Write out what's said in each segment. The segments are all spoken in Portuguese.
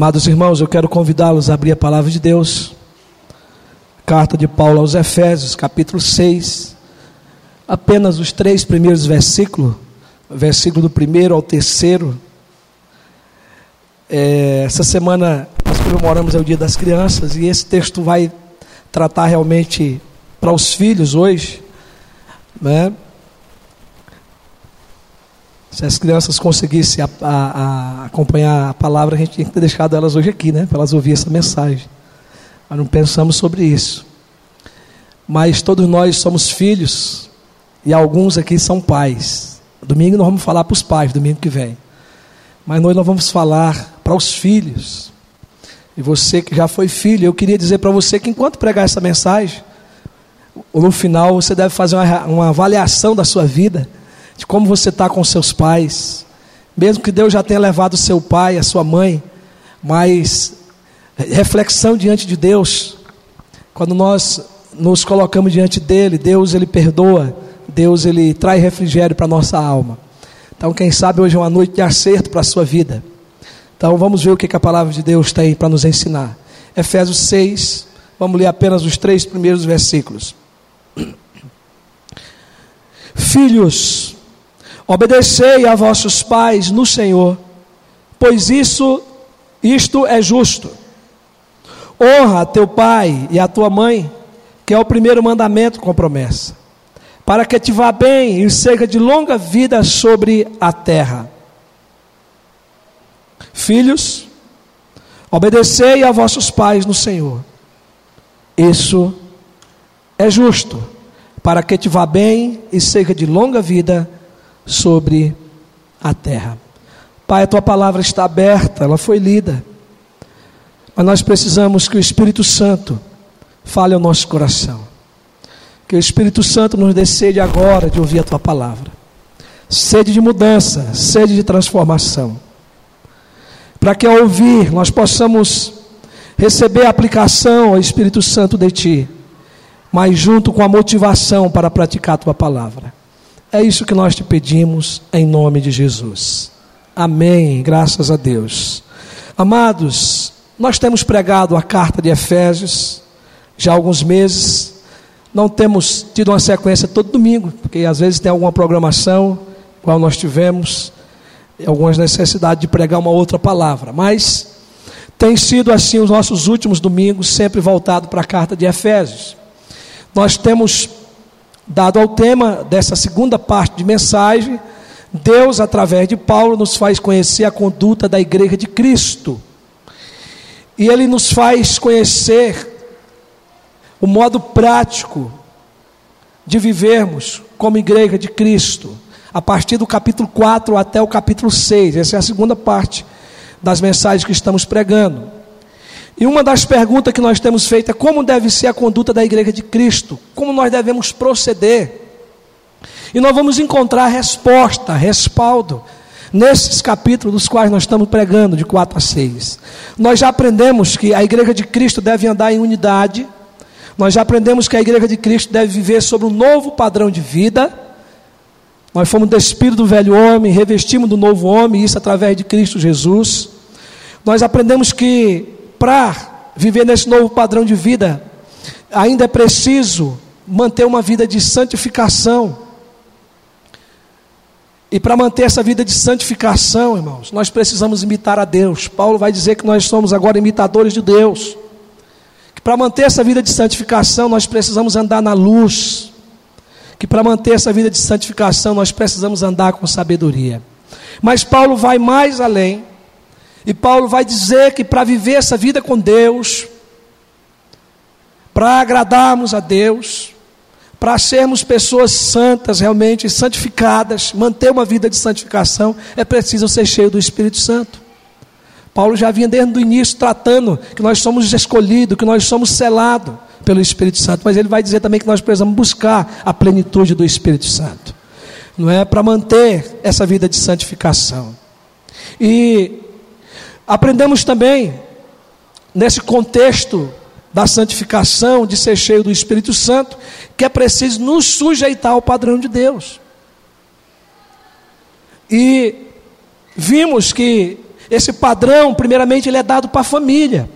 Amados irmãos, eu quero convidá-los a abrir a palavra de Deus. Carta de Paulo aos Efésios, capítulo 6. Apenas os três primeiros versículos, versículo do primeiro ao terceiro. É, essa semana nós comemoramos é o Dia das Crianças e esse texto vai tratar realmente para os filhos hoje, né? Se as crianças conseguissem a, a, a acompanhar a palavra, a gente tinha que ter deixado elas hoje aqui, né? Para elas ouvir essa mensagem. Mas não pensamos sobre isso. Mas todos nós somos filhos e alguns aqui são pais. Domingo nós vamos falar para os pais, domingo que vem. Mas nós não vamos falar para os filhos. E você que já foi filho, eu queria dizer para você que enquanto pregar essa mensagem, no final você deve fazer uma, uma avaliação da sua vida de como você está com seus pais, mesmo que Deus já tenha levado seu pai, a sua mãe, mas reflexão diante de Deus, quando nós nos colocamos diante dele, Deus ele perdoa, Deus ele traz refrigério para nossa alma. Então, quem sabe hoje é uma noite de acerto para a sua vida. Então, vamos ver o que, que a palavra de Deus tem para nos ensinar. Efésios 6, vamos ler apenas os três primeiros versículos. Filhos, Obedecei a vossos pais no Senhor, pois isso isto é justo. Honra teu pai e a tua mãe, que é o primeiro mandamento com promessa, para que te vá bem e seja de longa vida sobre a terra. Filhos, obedecei a vossos pais no Senhor. Isso é justo, para que te vá bem e seja de longa vida sobre a terra. Pai, a tua palavra está aberta, ela foi lida. Mas nós precisamos que o Espírito Santo fale ao nosso coração. Que o Espírito Santo nos dê sede agora de ouvir a tua palavra. Sede de mudança, sede de transformação. Para que ao ouvir nós possamos receber a aplicação ao Espírito Santo de ti, mas junto com a motivação para praticar a tua palavra. É isso que nós te pedimos em nome de Jesus. Amém. Graças a Deus. Amados, nós temos pregado a carta de Efésios já há alguns meses. Não temos tido uma sequência todo domingo, porque às vezes tem alguma programação, qual nós tivemos, algumas necessidades de pregar uma outra palavra. Mas tem sido assim os nossos últimos domingos, sempre voltado para a carta de Efésios. Nós temos Dado ao tema dessa segunda parte de mensagem, Deus, através de Paulo, nos faz conhecer a conduta da igreja de Cristo. E ele nos faz conhecer o modo prático de vivermos como igreja de Cristo, a partir do capítulo 4 até o capítulo 6. Essa é a segunda parte das mensagens que estamos pregando. E uma das perguntas que nós temos feito é como deve ser a conduta da igreja de Cristo, como nós devemos proceder. E nós vamos encontrar resposta, respaldo, nesses capítulos dos quais nós estamos pregando, de 4 a 6. Nós já aprendemos que a igreja de Cristo deve andar em unidade, nós já aprendemos que a igreja de Cristo deve viver sobre um novo padrão de vida. Nós fomos despidos do velho homem, revestimos do novo homem, isso através de Cristo Jesus. Nós aprendemos que para viver nesse novo padrão de vida, ainda é preciso manter uma vida de santificação. E para manter essa vida de santificação, irmãos, nós precisamos imitar a Deus. Paulo vai dizer que nós somos agora imitadores de Deus. Que para manter essa vida de santificação, nós precisamos andar na luz. Que para manter essa vida de santificação, nós precisamos andar com sabedoria. Mas Paulo vai mais além e Paulo vai dizer que para viver essa vida com Deus, para agradarmos a Deus, para sermos pessoas santas, realmente santificadas, manter uma vida de santificação, é preciso ser cheio do Espírito Santo. Paulo já vinha desde o início tratando que nós somos escolhidos, que nós somos selados pelo Espírito Santo, mas ele vai dizer também que nós precisamos buscar a plenitude do Espírito Santo, não é? Para manter essa vida de santificação. E Aprendemos também, nesse contexto da santificação, de ser cheio do Espírito Santo, que é preciso nos sujeitar ao padrão de Deus. E vimos que esse padrão, primeiramente, ele é dado para a família.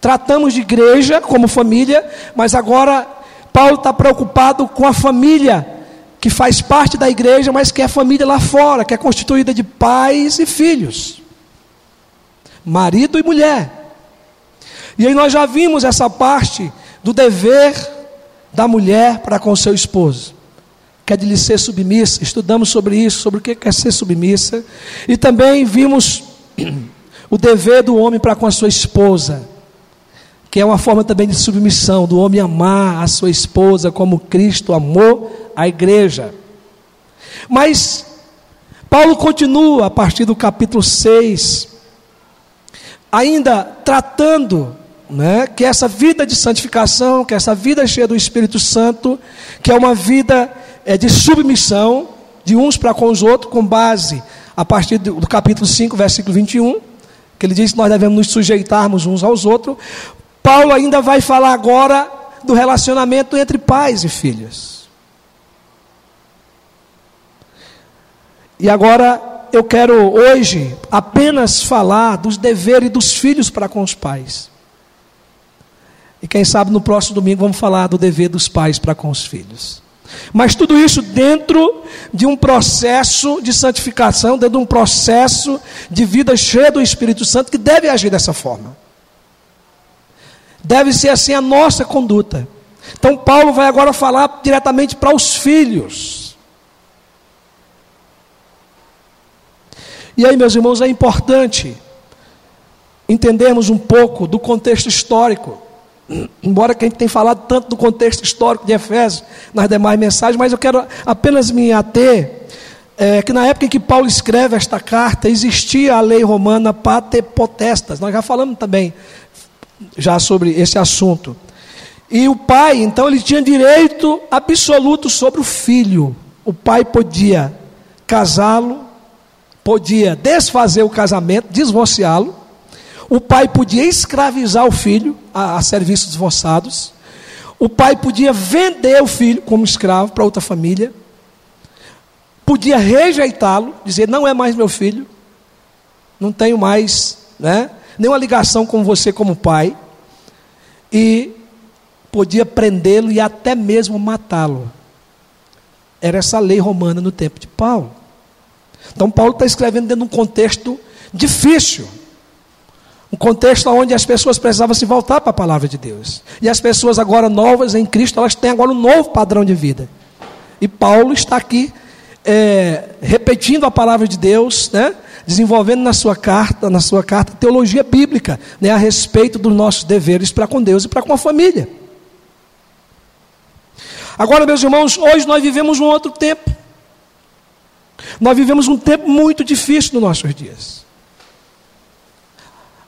Tratamos de igreja como família, mas agora Paulo está preocupado com a família que faz parte da igreja, mas que é família lá fora, que é constituída de pais e filhos, marido e mulher. E aí nós já vimos essa parte do dever da mulher para com seu esposo que é de lhe ser submissa. Estudamos sobre isso, sobre o que é ser submissa. E também vimos o dever do homem para com a sua esposa, que é uma forma também de submissão, do homem amar a sua esposa como Cristo amou a igreja. Mas Paulo continua a partir do capítulo 6, ainda tratando né, que essa vida de santificação, que essa vida cheia do Espírito Santo, que é uma vida é, de submissão de uns para com os outros, com base a partir do, do capítulo 5, versículo 21, que ele diz que nós devemos nos sujeitarmos uns aos outros. Paulo ainda vai falar agora do relacionamento entre pais e filhos. E agora eu quero hoje apenas falar dos deveres dos filhos para com os pais. E quem sabe no próximo domingo vamos falar do dever dos pais para com os filhos. Mas tudo isso dentro de um processo de santificação, dentro de um processo de vida cheia do Espírito Santo que deve agir dessa forma. Deve ser assim a nossa conduta. Então, Paulo vai agora falar diretamente para os filhos. E aí, meus irmãos, é importante entendermos um pouco do contexto histórico embora que a gente tenha falado tanto do contexto histórico de Efésios nas demais mensagens, mas eu quero apenas me ater é, que na época em que Paulo escreve esta carta, existia a lei romana pater potestas. Nós já falamos também já sobre esse assunto. E o pai, então, ele tinha direito absoluto sobre o filho. O pai podia casá-lo, podia desfazer o casamento, divorciá-lo, o pai podia escravizar o filho a, a serviços forçados. O pai podia vender o filho como escravo para outra família. Podia rejeitá-lo, dizer: não é mais meu filho. Não tenho mais né, nenhuma ligação com você como pai. E podia prendê-lo e até mesmo matá-lo. Era essa lei romana no tempo de Paulo. Então, Paulo está escrevendo dentro de um contexto difícil. Um contexto onde as pessoas precisavam se voltar para a palavra de Deus. E as pessoas agora novas em Cristo, elas têm agora um novo padrão de vida. E Paulo está aqui é, repetindo a palavra de Deus, né? Desenvolvendo na sua carta, na sua carta, teologia bíblica, né? a respeito dos nossos deveres para com Deus e para com a família. Agora, meus irmãos, hoje nós vivemos um outro tempo. Nós vivemos um tempo muito difícil nos nossos dias.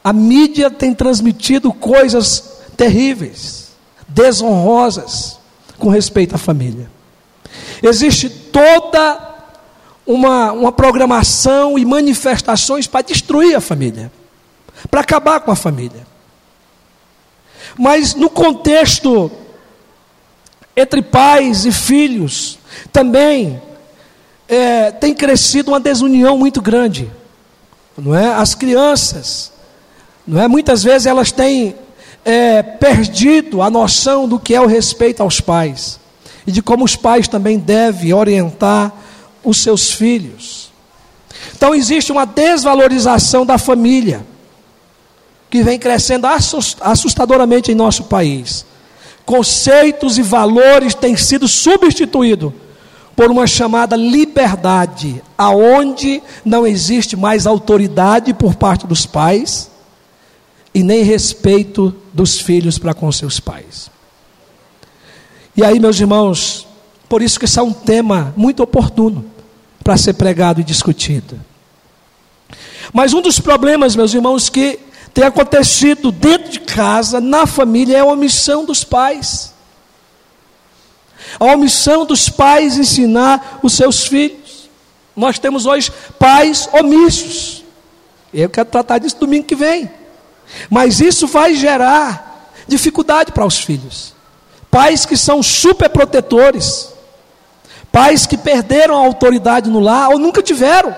A mídia tem transmitido coisas terríveis, desonrosas com respeito à família. Existe toda uma, uma programação e manifestações para destruir a família, para acabar com a família. Mas no contexto entre pais e filhos, também é, tem crescido uma desunião muito grande. Não é? As crianças não é? Muitas vezes elas têm é, perdido a noção do que é o respeito aos pais e de como os pais também devem orientar os seus filhos. Então existe uma desvalorização da família que vem crescendo assustadoramente em nosso país. Conceitos e valores têm sido substituídos por uma chamada liberdade, aonde não existe mais autoridade por parte dos pais e nem respeito dos filhos para com seus pais. E aí, meus irmãos, por isso que isso é um tema muito oportuno para ser pregado e discutido. Mas um dos problemas, meus irmãos, que tem acontecido dentro de casa, na família, é a omissão dos pais. A omissão dos pais ensinar os seus filhos. Nós temos hoje pais omissos. Eu quero tratar disso domingo que vem. Mas isso vai gerar dificuldade para os filhos. Pais que são super protetores, pais que perderam a autoridade no lar ou nunca tiveram.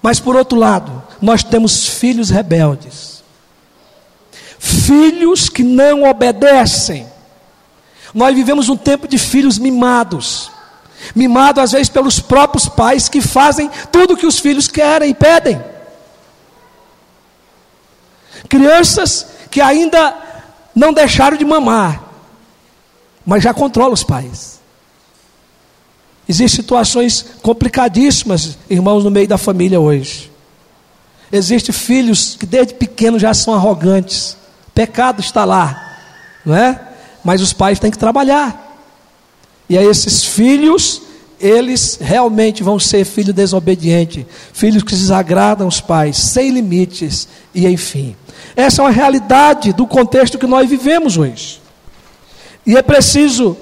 Mas por outro lado, nós temos filhos rebeldes, filhos que não obedecem. Nós vivemos um tempo de filhos mimados, mimados às vezes pelos próprios pais que fazem tudo o que os filhos querem e pedem. Crianças que ainda não deixaram de mamar, mas já controlam os pais. Existem situações complicadíssimas, irmãos, no meio da família hoje. Existem filhos que desde pequenos já são arrogantes. Pecado está lá, não é? Mas os pais têm que trabalhar. E aí esses filhos, eles realmente vão ser filhos desobedientes, filhos que desagradam os pais, sem limites e enfim. Essa é uma realidade do contexto que nós vivemos hoje. E é preciso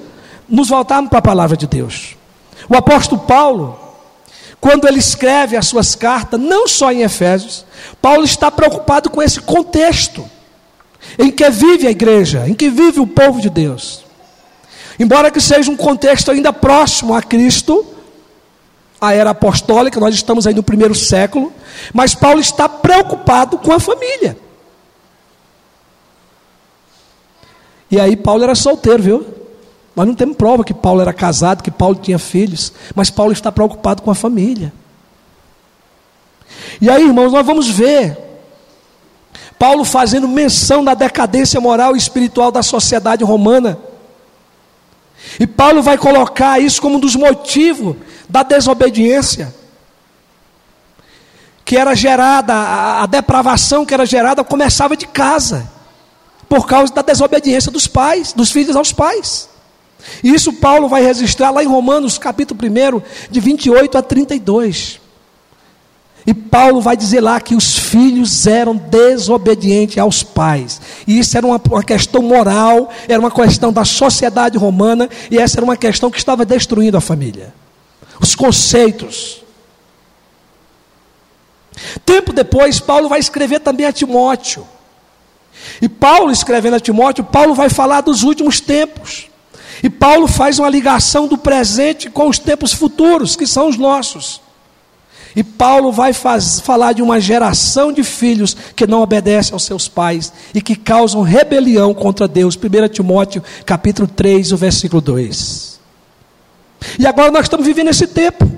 nos voltarmos para a palavra de Deus. O apóstolo Paulo, quando ele escreve as suas cartas, não só em Efésios, Paulo está preocupado com esse contexto em que vive a igreja, em que vive o povo de Deus. Embora que seja um contexto ainda próximo a Cristo, a era apostólica, nós estamos aí no primeiro século, mas Paulo está preocupado com a família. E aí Paulo era solteiro, viu? Nós não temos prova que Paulo era casado, que Paulo tinha filhos, mas Paulo está preocupado com a família. E aí, irmãos, nós vamos ver Paulo fazendo menção da decadência moral e espiritual da sociedade romana. E Paulo vai colocar isso como um dos motivos da desobediência que era gerada, a, depravação que era gerada começava de casa por causa da desobediência dos pais, dos filhos aos pais. E isso Paulo vai registrar lá em Romanos, capítulo 1, de 28 a 32. E Paulo vai dizer lá que os filhos eram desobedientes aos pais. E isso era uma, uma, questão moral, era uma questão da sociedade romana, e essa era uma questão que estava destruindo a família. Os conceitos. Tempo depois, Paulo vai escrever também a Timóteo. E Paulo, escrevendo a Timóteo, Paulo vai falar dos últimos tempos. E Paulo faz uma ligação do presente com os tempos futuros, que são os nossos. E Paulo vai faz, falar de uma geração de filhos que não obedecem aos seus pais e que causam rebelião contra Deus. 1 Timóteo, capítulo 3, o versículo 2. E agora nós estamos vivendo esse tempo.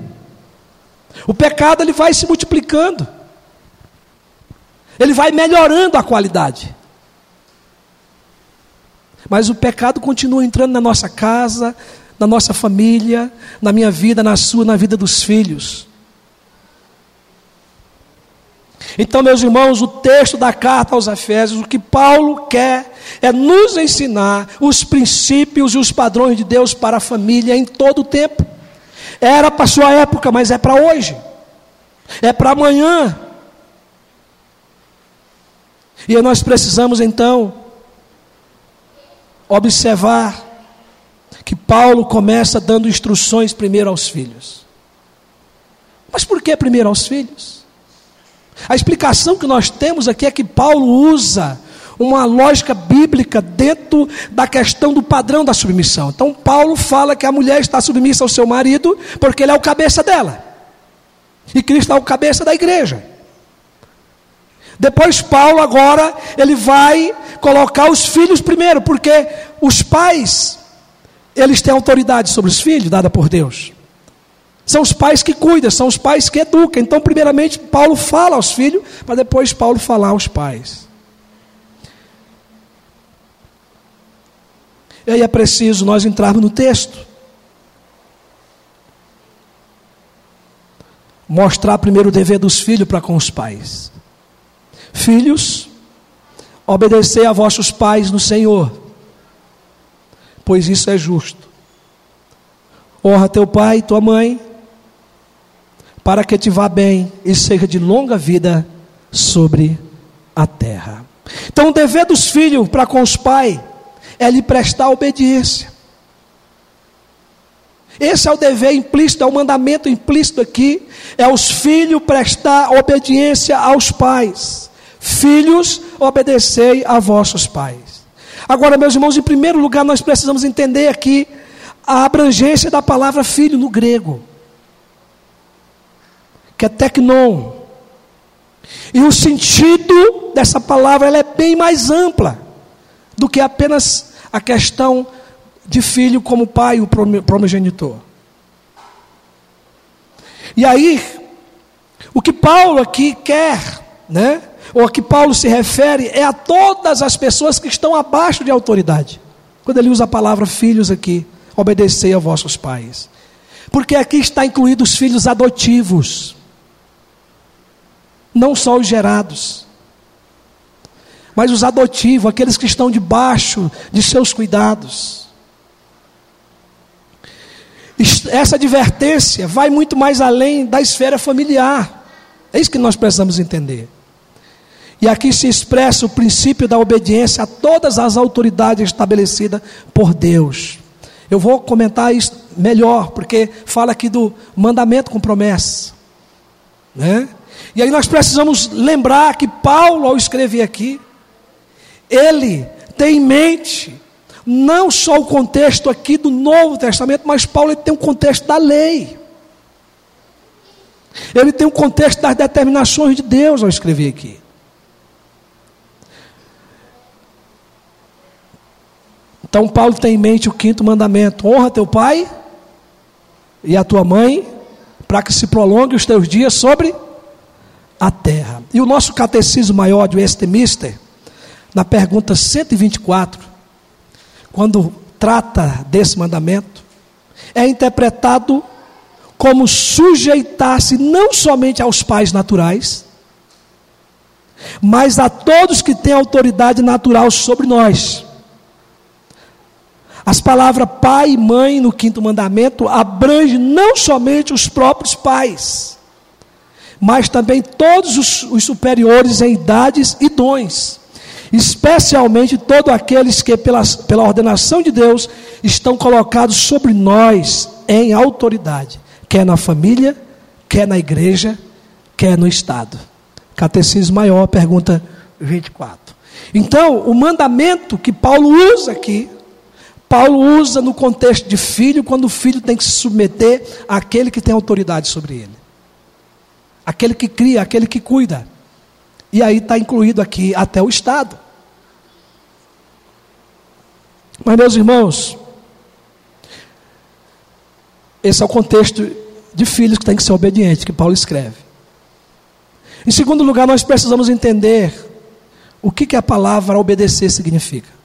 O pecado ele vai se multiplicando. Ele vai melhorando a qualidade. Mas o pecado continua entrando na nossa casa, na nossa família, na minha vida, na sua, na vida dos filhos. Então, meus irmãos, o texto da carta aos Efésios, o que Paulo quer é nos ensinar os princípios e os padrões de Deus para a família em todo o tempo. Era para a sua época, mas é para hoje, é para amanhã. E nós precisamos então observar que Paulo começa dando instruções primeiro aos filhos. Mas por que primeiro aos filhos? A explicação que nós temos aqui é que Paulo usa uma lógica bíblica dentro da questão do padrão da submissão. Então, Paulo fala que a mulher está submissa ao seu marido porque ele é o cabeça dela. E Cristo é o cabeça da igreja. Depois Paulo agora ele vai colocar os filhos primeiro, porque os pais eles têm autoridade sobre os filhos dada por Deus. São os pais que cuidam, são os pais que educam. Então, primeiramente, Paulo fala aos filhos, para depois Paulo falar aos pais. E aí é preciso nós entrarmos no texto. Mostrar primeiro o dever dos filhos para com os pais. Filhos, obedecei a vossos pais no Senhor, pois isso é justo. Honra teu pai e tua mãe, para que te vá bem e seja de longa vida sobre a terra. Então, o dever dos filhos para com os pais é lhe prestar obediência. Esse é o dever implícito, é o mandamento implícito aqui, é os filhos prestar obediência aos pais. Filhos, obedecei a vossos pais. Agora, meus irmãos, em primeiro lugar, nós precisamos entender aqui a abrangência da palavra filho no grego, que é tecnon, E o sentido dessa palavra ela é bem mais ampla do que apenas a questão de filho como pai, o primogenitor. E aí, o que Paulo aqui quer, né? Ou a que Paulo se refere é a todas as pessoas que estão abaixo de autoridade. Quando ele usa a palavra filhos aqui, obedecei a vossos pais. Porque aqui está incluído os filhos adotivos. Não só os gerados, mas os adotivos, aqueles que estão debaixo de seus cuidados. Essa advertência vai muito mais além da esfera familiar. É isso que nós precisamos entender. E aqui se expressa o princípio da obediência a todas as autoridades estabelecidas por Deus. Eu vou comentar isso melhor, porque fala aqui do mandamento com promessa. Né? E aí nós precisamos lembrar que Paulo, ao escrever aqui, ele tem em mente não só o contexto aqui do Novo Testamento, mas Paulo tem um contexto da lei. Ele tem um contexto das determinações de Deus ao escrever aqui. Então Paulo tem em mente o quinto mandamento: honra teu pai e a tua mãe, para que se prolongue os teus dias sobre a terra. E o nosso catecismo maior de Westminster, na pergunta 124, quando trata desse mandamento, é interpretado como sujeitar-se não somente aos pais naturais, mas a todos que têm autoridade natural sobre nós. As palavras pai e mãe no quinto mandamento abrange não somente os próprios pais, mas também todos os, os superiores em idades e dons especialmente todos aqueles que, pela, pela ordenação de Deus, estão colocados sobre nós em autoridade, quer na família, quer na igreja, quer no Estado. Catecismo Maior, pergunta 24. Então, o mandamento que Paulo usa aqui, Paulo usa no contexto de filho, quando o filho tem que se submeter àquele que tem autoridade sobre ele, aquele que cria, aquele que cuida. E aí está incluído aqui até o Estado. Mas, meus irmãos, esse é o contexto de filhos que tem que ser obediente, que Paulo escreve. Em segundo lugar, nós precisamos entender o que, que a palavra obedecer significa.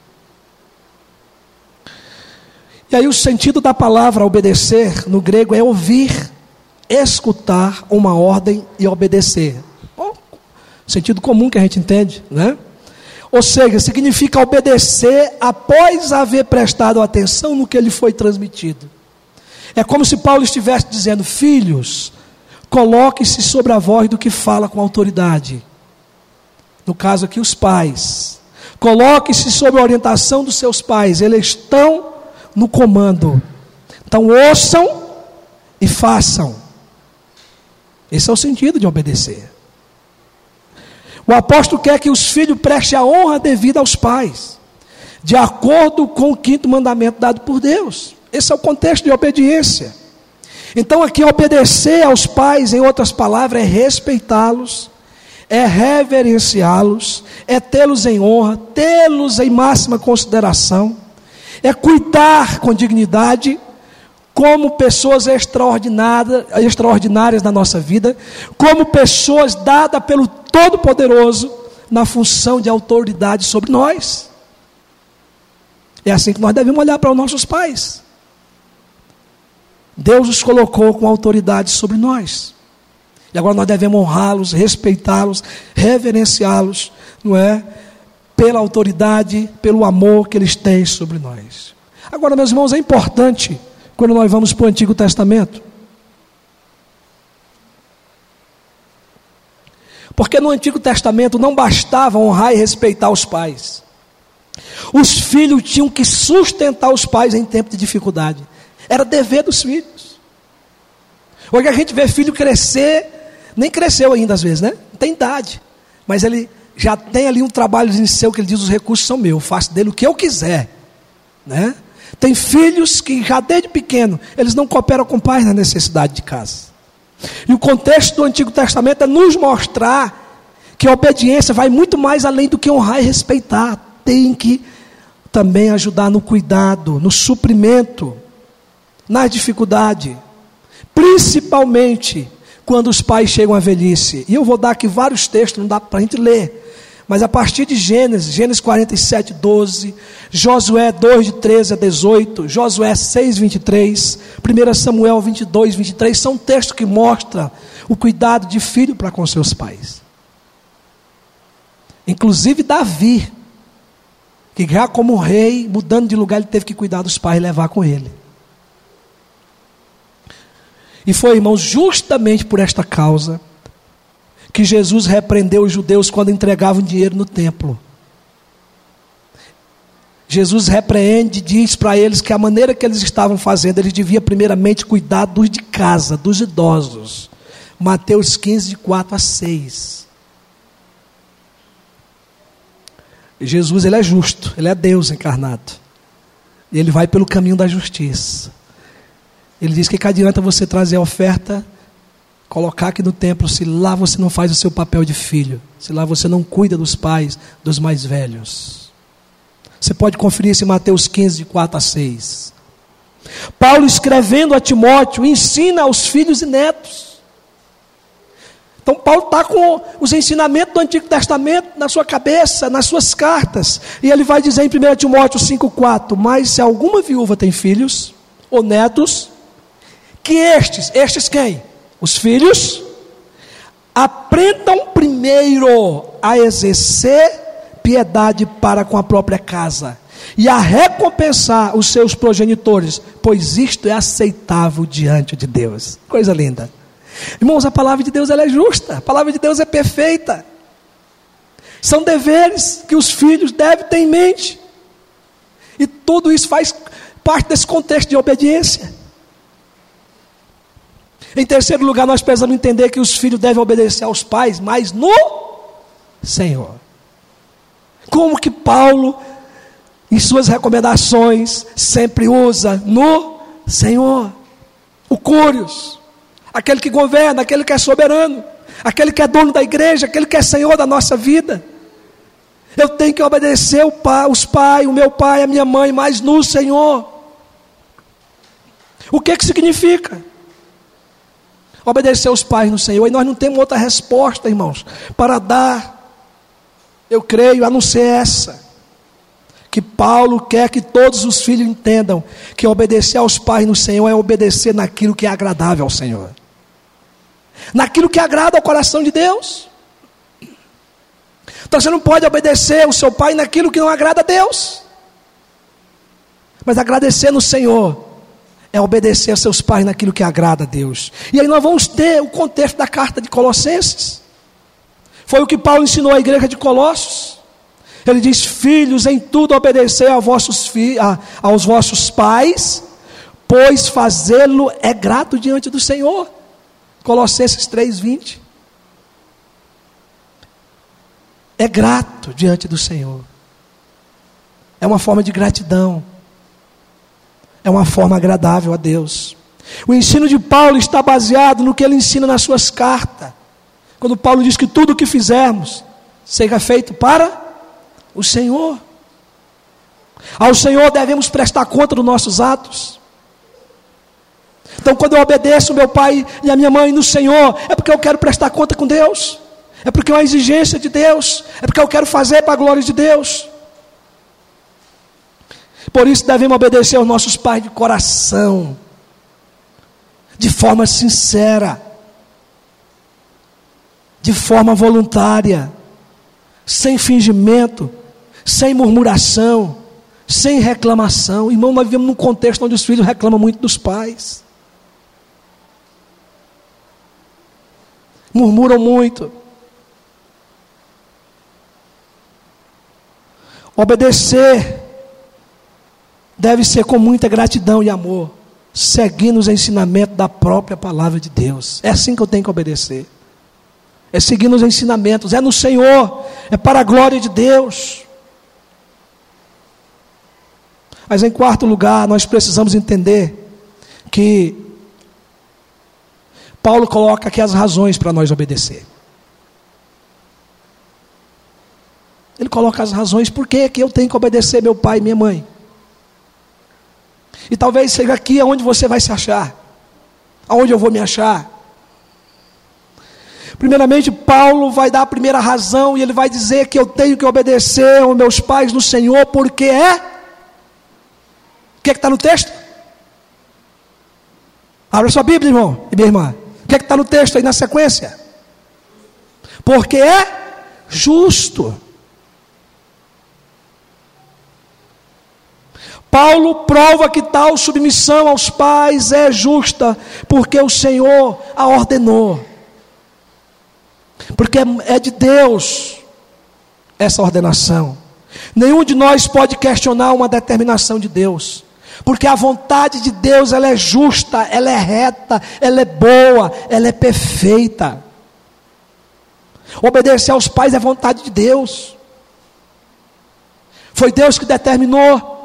E aí, o sentido da palavra obedecer no grego é ouvir, escutar uma ordem e obedecer. Bom, sentido comum que a gente entende, né? Ou seja, significa obedecer após haver prestado atenção no que lhe foi transmitido. É como se Paulo estivesse dizendo: Filhos, coloque-se sobre a voz do que fala com autoridade. No caso aqui, os pais. Coloque-se sob a orientação dos seus pais, eles estão no comando. Então, ouçam e façam. Esse é o sentido de obedecer. O apóstolo quer que os filhos prestem a honra devida aos pais, de acordo com o quinto mandamento dado por Deus. Esse é o contexto de obediência. Então, aqui, obedecer aos pais, em outras palavras, é respeitá-los, é reverenciá-los, é tê-los em honra, tê-los em máxima consideração, é cuidar com dignidade, como pessoas extraordinárias, extraordinárias na nossa vida, como pessoas dadas pelo Todo-Poderoso na função de autoridade sobre nós. É assim que nós devemos olhar para os nossos pais. Deus os colocou com autoridade sobre nós. E agora nós devemos honrá-los, respeitá-los, reverenciá-los, não é? Pela autoridade, pelo amor que eles têm sobre nós. Agora, meus irmãos, é importante quando nós vamos para o Antigo Testamento. Porque no Antigo Testamento não bastava honrar e respeitar os pais. Os filhos tinham que sustentar os pais em tempo de dificuldade. Era dever dos filhos. Hoje a gente vê filho crescer, nem cresceu ainda às vezes, né? Tem idade. Mas ele já tem ali um trabalho em seu que ele diz: os recursos são meus, faço dele o que eu quiser. Né? Tem filhos que já desde pequeno, eles não cooperam com o na necessidade de casa. E o contexto do Antigo Testamento é nos mostrar que a obediência vai muito mais além do que honrar e respeitar. Tem que também ajudar no cuidado, no suprimento, na dificuldade. Principalmente quando os pais chegam à velhice. E eu vou dar aqui vários textos, não dá para a gente ler. Mas a partir de Gênesis, Gênesis 47, 12, Josué 2, de 13 a 18, Josué 6, 23, 1 Samuel 22, 23, são textos que mostram o cuidado de filho para com seus pais. Inclusive Davi, que já como rei, mudando de lugar, ele teve que cuidar dos pais e levar com ele. E foi, irmãos, justamente por esta causa que Jesus repreendeu os judeus quando entregavam dinheiro no templo. Jesus repreende, diz para eles que a maneira que eles estavam fazendo, eles deviam primeiramente cuidar dos de casa, dos idosos. Mateus 15, de 4 a 6. Jesus ele é justo, ele é Deus encarnado. E ele vai pelo caminho da justiça. Ele diz que que adianta você trazer a oferta, colocar aqui no templo, se lá você não faz o seu papel de filho, se lá você não cuida dos pais, dos mais velhos. Você pode conferir isso em Mateus 15, de 4 a 6. Paulo escrevendo a Timóteo, ensina aos filhos e netos. Então, Paulo está com os ensinamentos do Antigo Testamento na sua cabeça, nas suas cartas. E ele vai dizer em 1 Timóteo 5,4: Mas se alguma viúva tem filhos ou netos, que estes, estes quem? Os filhos, aprendam primeiro a exercer piedade para com a própria casa e a recompensar os seus progenitores, pois isto é aceitável diante de Deus. Coisa linda. Irmãos, a palavra de Deus ela é justa, a palavra de Deus é perfeita. São deveres que os filhos devem ter em mente. E tudo isso faz parte desse contexto de obediência. Em terceiro lugar, nós precisamos entender que os filhos devem obedecer aos pais, mas no Senhor. Como que Paulo, em suas recomendações, sempre usa no Senhor. O Cúrios aquele que governa, aquele que é soberano, aquele que é dono da igreja, aquele que é senhor da nossa vida. Eu tenho que obedecer o pai, os pais, o meu pai, a minha mãe, mas no Senhor. O que que significa? Obedecer os pais no Senhor. E nós não temos outra resposta, irmãos, para dar, eu creio, a não ser essa. Que Paulo quer que todos os filhos entendam que obedecer aos pais no Senhor é obedecer naquilo que é agradável ao Senhor naquilo que agrada ao coração de Deus. Então você não pode obedecer o seu pai naquilo que não agrada a Deus. Mas agradecer no Senhor é obedecer a seus pais naquilo que agrada a Deus. E aí nós vamos ter o contexto da carta de Colossenses. Foi o que Paulo ensinou à igreja de Colossos. Ele diz: Filhos, em tudo obedecer aos vossos, a, aos vossos pais, pois fazê-lo é grato diante do Senhor. Colossenses 3:20. É grato diante do Senhor. É uma forma de gratidão. É uma forma agradável a Deus. O ensino de Paulo está baseado no que ele ensina nas suas cartas. Quando Paulo diz que tudo o que fizermos seja feito para o Senhor. Ao Senhor devemos prestar conta dos nossos atos. Então, quando eu obedeço meu pai e a minha mãe no Senhor, é porque eu quero prestar conta com Deus, é porque é uma exigência de Deus, é porque eu quero fazer para a glória de Deus. Por isso devemos obedecer aos nossos pais de coração, de forma sincera, de forma voluntária, sem fingimento, sem murmuração, sem reclamação. Irmão, nós vivemos num contexto onde os filhos reclamam muito dos pais. murmuram muito. Obedecer deve ser com muita gratidão e amor, seguindo os ensinamentos da própria palavra de Deus. É assim que eu tenho que obedecer. É seguindo os ensinamentos, é no Senhor, é para a glória de Deus. Mas em quarto lugar, nós precisamos entender que Paulo coloca aqui as razões para nós obedecer. Ele coloca as razões por que eu tenho que obedecer meu pai e minha mãe. E talvez seja aqui aonde você vai se achar, aonde eu vou me achar. Primeiramente, Paulo vai dar a primeira razão e ele vai dizer que eu tenho que obedecer aos meus pais no Senhor, porque é. O que é está no texto? Abra sua Bíblia, irmão e minha irmã. O que é está no texto aí na sequência? Porque é justo. Paulo prova que tal submissão aos pais é justa, porque o Senhor a ordenou. Porque é de Deus essa ordenação. Nenhum de nós pode questionar uma determinação de Deus. Porque a vontade de Deus ela é justa, ela é reta, ela é boa, ela é perfeita. Obedecer aos pais é vontade de Deus. Foi Deus que determinou.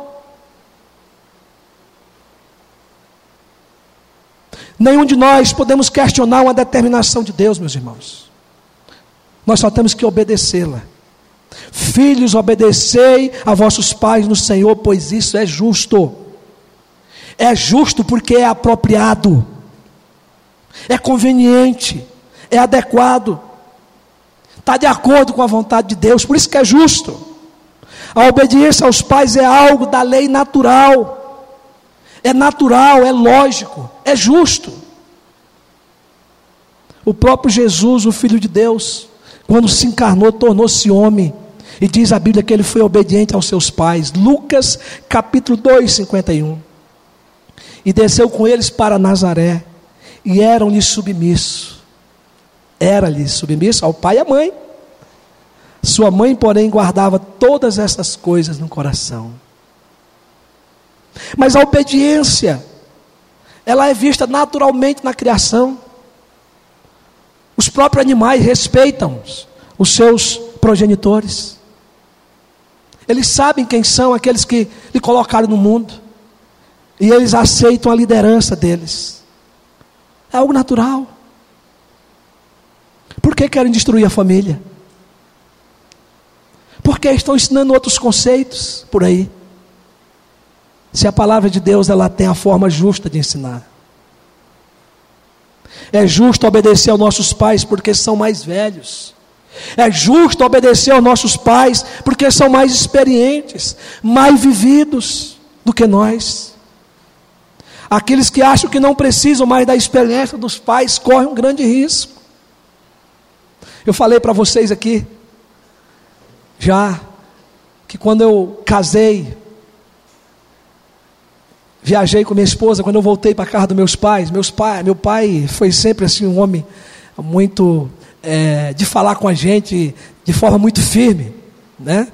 Nenhum de nós podemos questionar uma determinação de Deus, meus irmãos. Nós só temos que obedecê-la. Filhos, obedecei a vossos pais no Senhor, pois isso é justo. É justo porque é apropriado, é conveniente, é adequado, está de acordo com a vontade de Deus, por isso que é justo. A obediência aos pais é algo da lei natural, é natural, é lógico, é justo. O próprio Jesus, o Filho de Deus, quando se encarnou, tornou-se homem. E diz a Bíblia que ele foi obediente aos seus pais. Lucas capítulo 2, 51. E desceu com eles para Nazaré. E eram-lhe submissos. Era-lhe submisso ao pai e à mãe. Sua mãe, porém, guardava todas essas coisas no coração. Mas a obediência, ela é vista naturalmente na criação. Os próprios animais respeitam os seus progenitores. Eles sabem quem são aqueles que lhe colocaram no mundo. E eles aceitam a liderança deles. É algo natural. Por que querem destruir a família? Porque estão ensinando outros conceitos por aí. Se a palavra de Deus ela tem a forma justa de ensinar. É justo obedecer aos nossos pais porque são mais velhos. É justo obedecer aos nossos pais porque são mais experientes, mais vividos do que nós. Aqueles que acham que não precisam mais da experiência dos pais correm um grande risco. Eu falei para vocês aqui, já, que quando eu casei, Viajei com minha esposa quando eu voltei para casa dos meus pais. Meus pai, meu pai foi sempre assim um homem muito é, de falar com a gente de forma muito firme, né?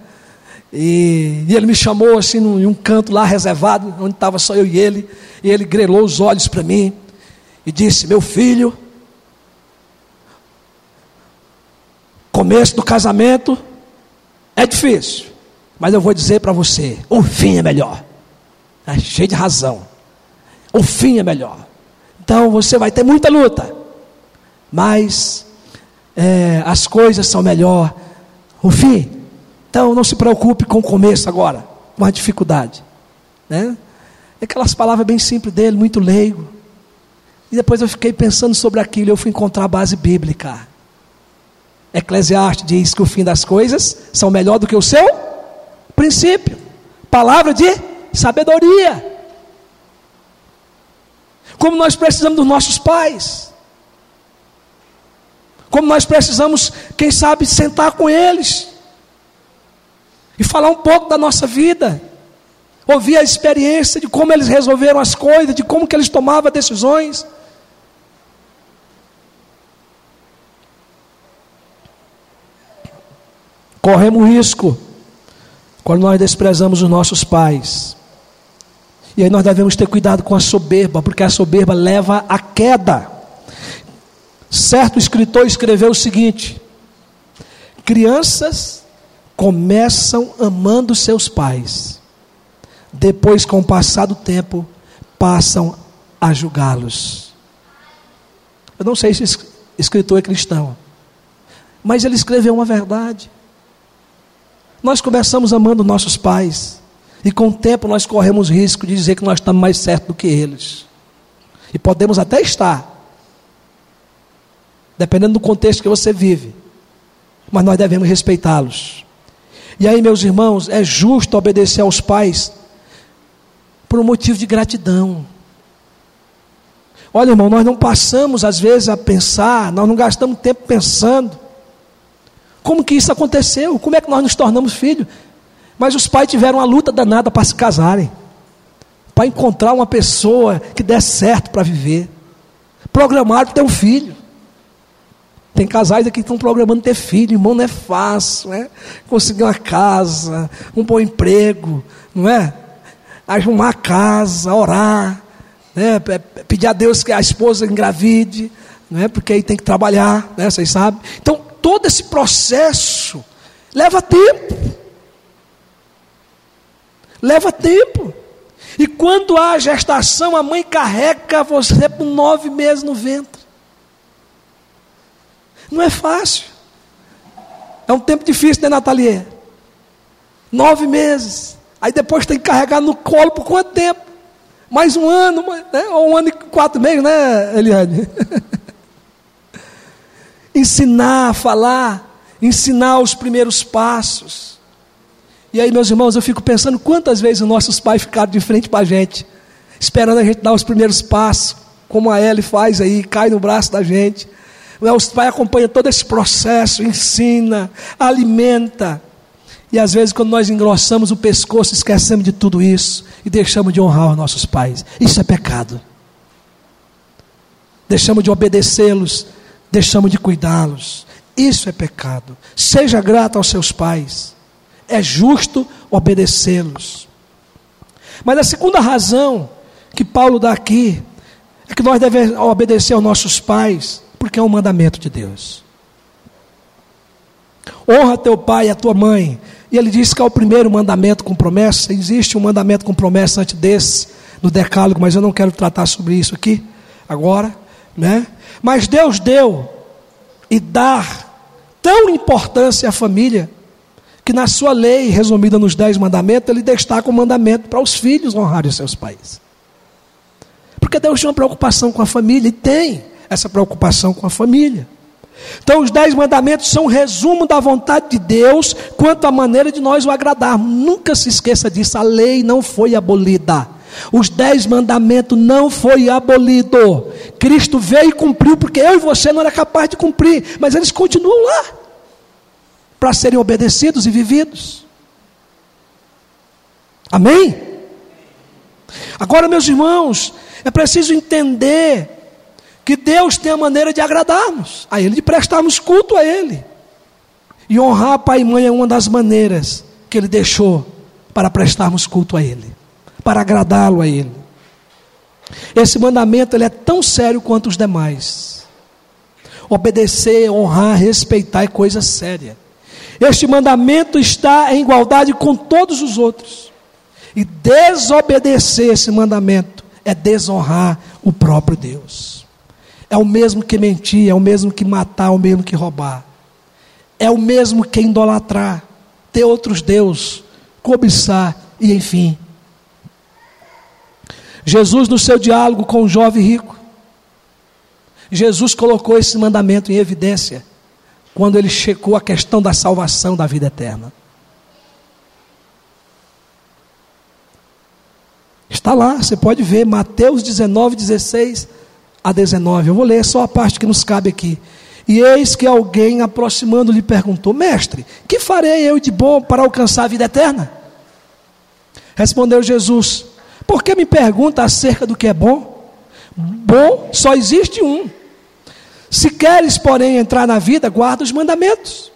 E, e ele me chamou assim num, em um canto lá reservado, onde estava só eu e ele, e ele grelou os olhos para mim e disse: Meu filho, começo do casamento é difícil, mas eu vou dizer para você: o fim é melhor. É cheio de razão. O fim é melhor. Então você vai ter muita luta, mas é, as coisas são melhor. O fim. Então não se preocupe com o começo agora, com a dificuldade. Né? Aquelas palavras bem simples dele, muito leigo. E depois eu fiquei pensando sobre aquilo eu fui encontrar a base bíblica. Eclesiastes diz que o fim das coisas são melhor do que o seu princípio. Palavra de sabedoria. Como nós precisamos dos nossos pais. Como nós precisamos, quem sabe, sentar com eles e falar um pouco da nossa vida. Ouvir a experiência de como eles resolveram as coisas, de como que eles tomavam decisões. Corremos risco quando nós desprezamos os nossos pais. E aí nós devemos ter cuidado com a soberba, porque a soberba leva à queda. Certo escritor escreveu o seguinte: crianças começam amando seus pais, depois, com o passar do tempo, passam a julgá-los. Eu não sei se esse escritor é cristão, mas ele escreveu uma verdade. Nós começamos amando nossos pais. E com o tempo nós corremos risco de dizer que nós estamos mais certos do que eles. E podemos até estar. Dependendo do contexto que você vive. Mas nós devemos respeitá-los. E aí, meus irmãos, é justo obedecer aos pais por um motivo de gratidão. Olha, irmão, nós não passamos às vezes a pensar, nós não gastamos tempo pensando como que isso aconteceu? Como é que nós nos tornamos filhos? Mas os pais tiveram uma luta danada para se casarem, para encontrar uma pessoa que desse certo para viver. Programaram para ter um filho. Tem casais aqui que estão programando ter filho, irmão, não é fácil, né? Conseguir uma casa, um bom emprego, não é? Arrumar a casa, orar, né? Pedir a Deus que a esposa engravide, não é? Porque aí tem que trabalhar, né? Vocês sabem. Então, todo esse processo leva tempo. Leva tempo. E quando há gestação, a mãe carrega você por nove meses no ventre. Não é fácil. É um tempo difícil, né, Nathalie? Nove meses. Aí depois tem que carregar no colo por quanto tempo? Mais um ano, né? ou um ano e quatro meses, né, Eliane? ensinar a falar, ensinar os primeiros passos. E aí, meus irmãos, eu fico pensando quantas vezes os nossos pais ficaram de frente para a gente, esperando a gente dar os primeiros passos, como a Ellie faz aí, cai no braço da gente. Os pais acompanham todo esse processo, ensina, alimenta. E às vezes, quando nós engrossamos o pescoço, esquecemos de tudo isso e deixamos de honrar os nossos pais. Isso é pecado. Deixamos de obedecê-los deixamos de cuidá-los. Isso é pecado. Seja grato aos seus pais. É justo obedecê-los. Mas a segunda razão que Paulo dá aqui é que nós devemos obedecer aos nossos pais, porque é um mandamento de Deus. Honra teu pai e a tua mãe. E ele diz que é o primeiro mandamento com promessa. Existe um mandamento com promessa antes desse, no Decálogo, mas eu não quero tratar sobre isso aqui agora, né? Mas Deus deu e dá tão importância à família, que na sua lei, resumida nos dez mandamentos, ele destaca o mandamento para os filhos honrarem os seus pais. Porque Deus tinha uma preocupação com a família, e tem essa preocupação com a família. Então, os dez mandamentos são um resumo da vontade de Deus quanto à maneira de nós o agradarmos. Nunca se esqueça disso, a lei não foi abolida. Os dez mandamentos não foi abolido. Cristo veio e cumpriu, porque eu e você não era capaz de cumprir, mas eles continuam lá para serem obedecidos e vividos. Amém? Agora, meus irmãos, é preciso entender que Deus tem a maneira de agradarmos a Ele, de prestarmos culto a Ele. E honrar pai e mãe é uma das maneiras que Ele deixou para prestarmos culto a Ele para agradá-lo a Ele. Esse mandamento ele é tão sério quanto os demais. Obedecer, honrar, respeitar é coisa séria. Este mandamento está em igualdade com todos os outros. E desobedecer esse mandamento é desonrar o próprio Deus. É o mesmo que mentir, é o mesmo que matar, é o mesmo que roubar. É o mesmo que idolatrar, ter outros deuses, cobiçar e enfim, Jesus, no seu diálogo com o jovem rico, Jesus colocou esse mandamento em evidência quando ele checou a questão da salvação da vida eterna. Está lá, você pode ver, Mateus 19, 16 a 19. Eu vou ler só a parte que nos cabe aqui. E eis que alguém aproximando lhe perguntou: Mestre, que farei eu de bom para alcançar a vida eterna? Respondeu Jesus: por que me pergunta acerca do que é bom? Bom só existe um. Se queres, porém, entrar na vida, guarda os mandamentos.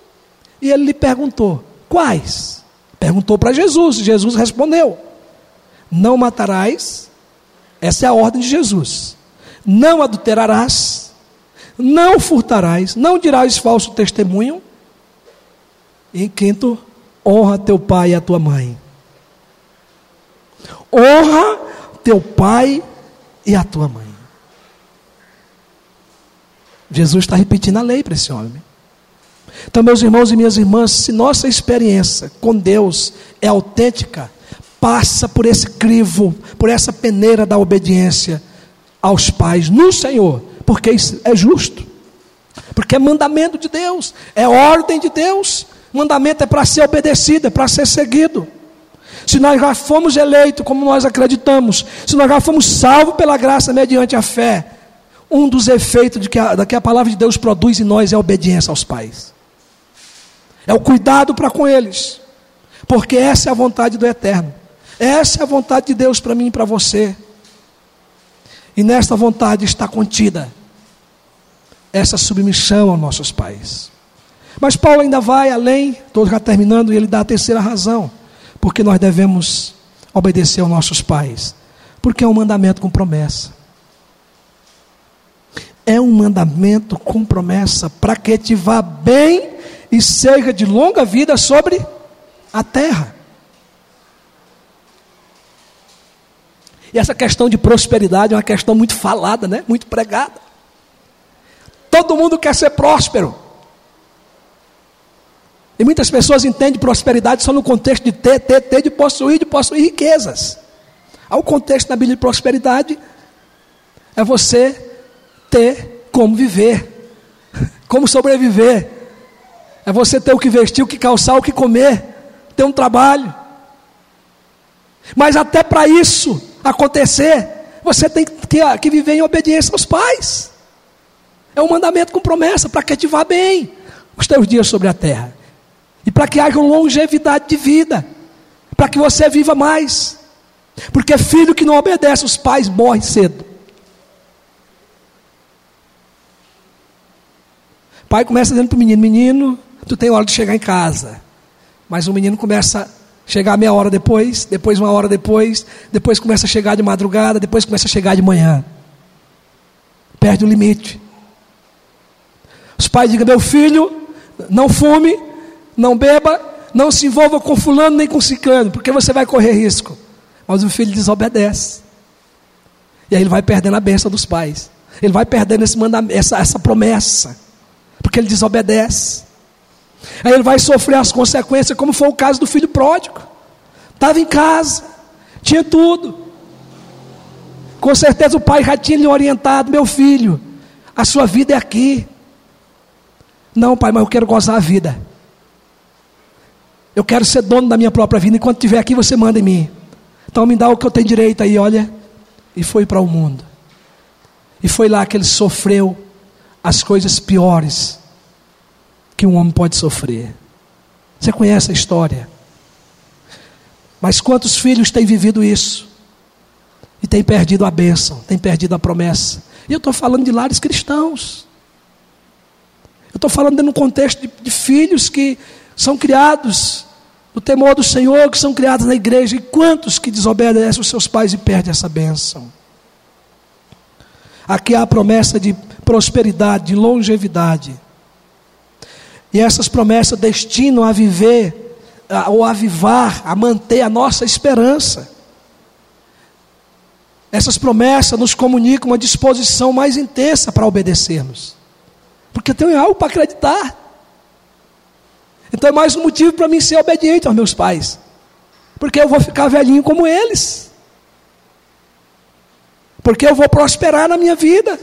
E ele lhe perguntou: quais? Perguntou para Jesus. Jesus respondeu: Não matarás. Essa é a ordem de Jesus. Não adulterarás. Não furtarás. Não dirás falso testemunho. E em quinto, honra teu pai e a tua mãe. Honra teu pai e a tua mãe. Jesus está repetindo a lei para esse homem. Então, meus irmãos e minhas irmãs, se nossa experiência com Deus é autêntica, passa por esse crivo, por essa peneira da obediência aos pais no Senhor, porque isso é justo, porque é mandamento de Deus, é ordem de Deus. Mandamento é para ser obedecido, é para ser seguido. Se nós já fomos eleitos como nós acreditamos, se nós já fomos salvos pela graça mediante a fé, um dos efeitos de que a, que a palavra de Deus produz em nós é a obediência aos pais, é o cuidado para com eles, porque essa é a vontade do Eterno, essa é a vontade de Deus para mim e para você, e nesta vontade está contida essa submissão aos nossos pais. Mas Paulo ainda vai além, estou já terminando, e ele dá a terceira razão, porque nós devemos obedecer aos nossos pais, porque é um mandamento com promessa. É um mandamento com promessa para que te vá bem e seja de longa vida sobre a terra. E essa questão de prosperidade é uma questão muito falada, né? muito pregada. Todo mundo quer ser próspero. E muitas pessoas entendem prosperidade só no contexto de ter, ter, ter, de possuir, de possuir riquezas. Ao contexto na Bíblia de prosperidade é você ter como viver, como sobreviver. É você ter o que vestir, o que calçar, o que comer, ter um trabalho. Mas até para isso acontecer, você tem que, que viver em obediência aos pais. É um mandamento com promessa para que te vá bem os teus dias sobre a terra. E para que haja longevidade de vida. Para que você viva mais. Porque filho que não obedece os pais morre cedo. Pai começa dizendo para o menino: Menino, tu tem hora de chegar em casa. Mas o menino começa a chegar meia hora depois, depois uma hora depois, depois começa a chegar de madrugada, depois começa a chegar de manhã. Perde o limite. Os pais digam: Meu filho, não fume, não beba, não se envolva com fulano nem com ciclano, porque você vai correr risco. Mas o filho desobedece. E aí ele vai perdendo a bênção dos pais. Ele vai perdendo esse essa, essa promessa. Porque ele desobedece. Aí ele vai sofrer as consequências, como foi o caso do filho pródigo. Estava em casa, tinha tudo. Com certeza o pai já tinha lhe orientado: meu filho, a sua vida é aqui. Não, pai, mas eu quero gozar a vida. Eu quero ser dono da minha própria vida. Enquanto estiver aqui, você manda em mim. Então me dá o que eu tenho direito aí, olha. E foi para o mundo. E foi lá que ele sofreu as coisas piores que um homem pode sofrer. Você conhece a história. Mas quantos filhos têm vivido isso? E têm perdido a bênção, têm perdido a promessa. E eu estou falando de lares cristãos. Eu estou falando no contexto de, de filhos que são criados no temor do Senhor, que são criados na igreja, e quantos que desobedecem os seus pais e perdem essa bênção? Aqui há a promessa de prosperidade, de longevidade. E essas promessas destinam a viver, ou avivar, a manter a nossa esperança. Essas promessas nos comunicam uma disposição mais intensa para obedecermos. Porque tenho algo para acreditar. Então é mais um motivo para mim ser obediente aos meus pais. Porque eu vou ficar velhinho como eles. Porque eu vou prosperar na minha vida.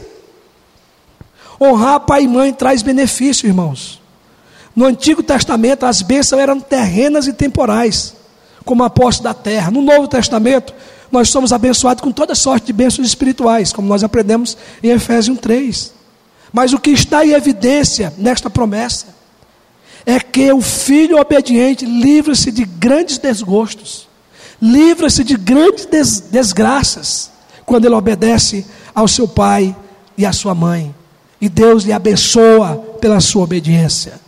Honrar pai e mãe traz benefício, irmãos. No Antigo Testamento, as bênçãos eram terrenas e temporais, como a posse da terra. No Novo Testamento, nós somos abençoados com toda sorte de bênçãos espirituais, como nós aprendemos em Efésios 3. Mas o que está em evidência nesta promessa é que o filho obediente livra-se de grandes desgostos, livra-se de grandes des desgraças, quando ele obedece ao seu pai e à sua mãe. E Deus lhe abençoa pela sua obediência.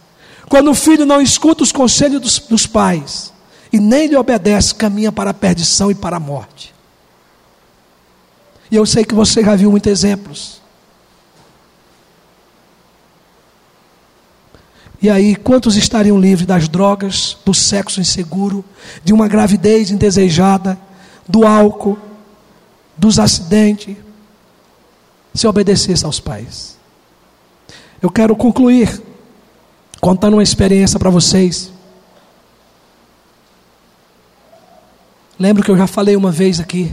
Quando o filho não escuta os conselhos dos, dos pais e nem lhe obedece, caminha para a perdição e para a morte. E eu sei que você já viu muitos exemplos. E aí, quantos estariam livres das drogas, do sexo inseguro, de uma gravidez indesejada, do álcool, dos acidentes, se obedecesse aos pais? Eu quero concluir Contando uma experiência para vocês. Lembro que eu já falei uma vez aqui.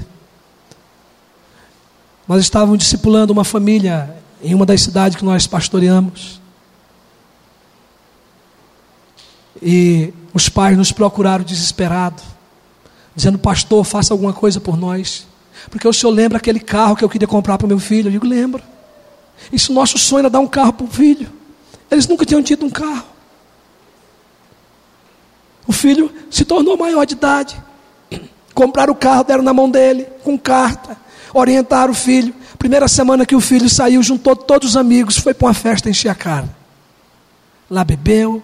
Nós estávamos discipulando uma família em uma das cidades que nós pastoreamos. E os pais nos procuraram desesperados, dizendo: Pastor, faça alguma coisa por nós. Porque o senhor lembra aquele carro que eu queria comprar para o meu filho? Eu digo: Lembro. Isso, nosso sonho era dar um carro para o filho. Eles nunca tinham tido um carro. O filho se tornou maior de idade. Compraram o carro, deram na mão dele, com carta. Orientaram o filho. Primeira semana que o filho saiu, juntou todos os amigos, foi para uma festa encher a cara. Lá bebeu,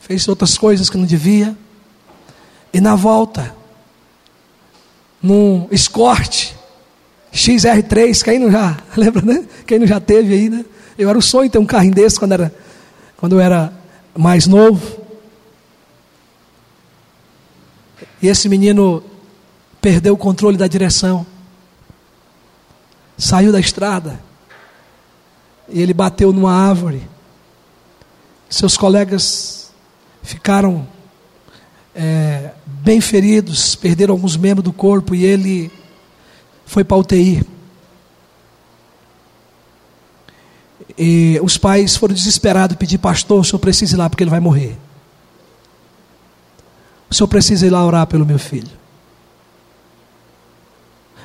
fez outras coisas que não devia. E na volta, num escorte XR3, quem não já, lembra, né? Quem não já teve aí, né? Eu era o sonho ter um carrinho desse quando, era, quando eu era mais novo. E esse menino perdeu o controle da direção. Saiu da estrada. E ele bateu numa árvore. Seus colegas ficaram é, bem feridos, perderam alguns membros do corpo e ele foi para a UTI. E os pais foram desesperados pedir, pastor, o senhor precisa ir lá porque ele vai morrer. O senhor precisa ir lá orar pelo meu filho.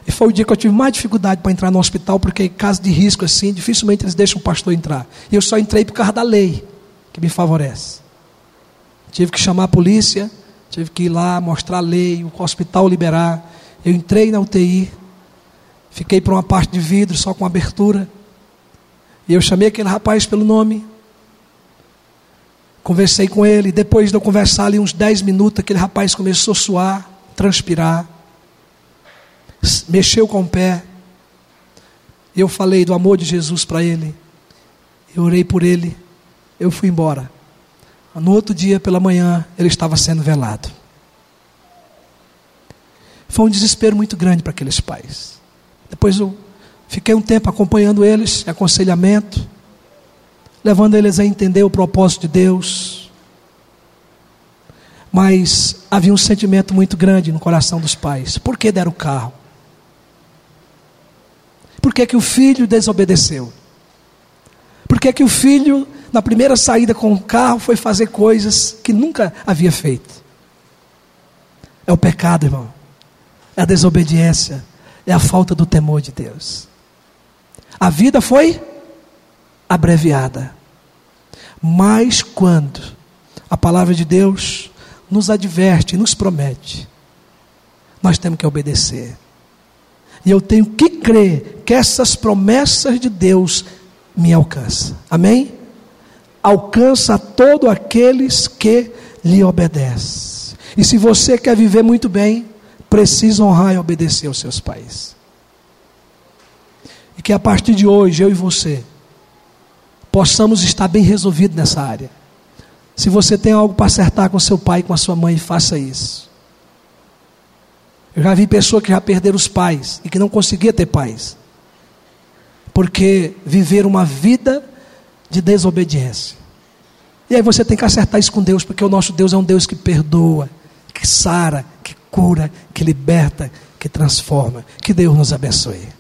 E foi o dia que eu tive mais dificuldade para entrar no hospital, porque em caso de risco assim, dificilmente eles deixam o pastor entrar. E eu só entrei por causa da lei, que me favorece. Tive que chamar a polícia, tive que ir lá mostrar a lei, o hospital liberar. Eu entrei na UTI, fiquei para uma parte de vidro, só com abertura. E eu chamei aquele rapaz pelo nome. Conversei com ele. Depois de eu conversar ali uns 10 minutos, aquele rapaz começou a suar, transpirar. Mexeu com o pé. Eu falei do amor de Jesus para ele. Eu orei por ele. Eu fui embora. No outro dia, pela manhã, ele estava sendo velado. Foi um desespero muito grande para aqueles pais. Depois eu Fiquei um tempo acompanhando eles, aconselhamento, levando eles a entender o propósito de Deus. Mas havia um sentimento muito grande no coração dos pais. Por que deram o carro? Por que, que o filho desobedeceu? Por que, que o filho, na primeira saída com o carro, foi fazer coisas que nunca havia feito? É o pecado, irmão. É a desobediência. É a falta do temor de Deus. A vida foi abreviada. Mas quando a palavra de Deus nos adverte, nos promete, nós temos que obedecer. E eu tenho que crer que essas promessas de Deus me alcançam. Amém? Alcança a todos aqueles que lhe obedecem. E se você quer viver muito bem, precisa honrar e obedecer aos seus pais. E que a partir de hoje, eu e você, possamos estar bem resolvidos nessa área. Se você tem algo para acertar com seu pai e com a sua mãe, faça isso. Eu já vi pessoas que já perderam os pais e que não conseguia ter pais. Porque viveram uma vida de desobediência. E aí você tem que acertar isso com Deus, porque o nosso Deus é um Deus que perdoa, que sara, que cura, que liberta, que transforma. Que Deus nos abençoe.